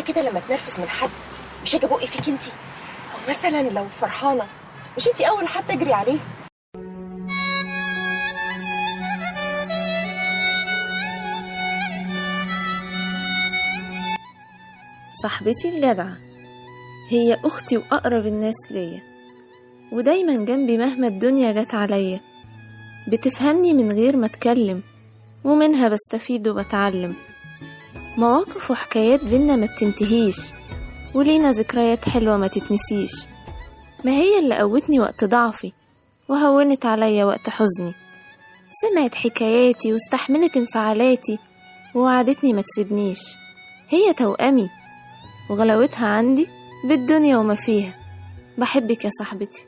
كده لما اتنرفز من حد مش أجي بقي فيك انت أو مثلا لو فرحانة مش انت أول حد أجري عليه؟ صاحبتي الجدعة هي أختي وأقرب الناس ليا ودايما جنبي مهما الدنيا جت عليا. بتفهمني من غير ما أتكلم ومنها بستفيد وبتعلم. مواقف وحكايات بينا ما بتنتهيش ولينا ذكريات حلوة ما تتنسيش. ما هي اللي قوتني وقت ضعفي وهونت عليا وقت حزني. سمعت حكاياتي واستحملت انفعالاتي ووعدتني ما تسيبنيش. هي توأمي وغلاوتها عندي بالدنيا وما فيها. بحبك يا صاحبتي.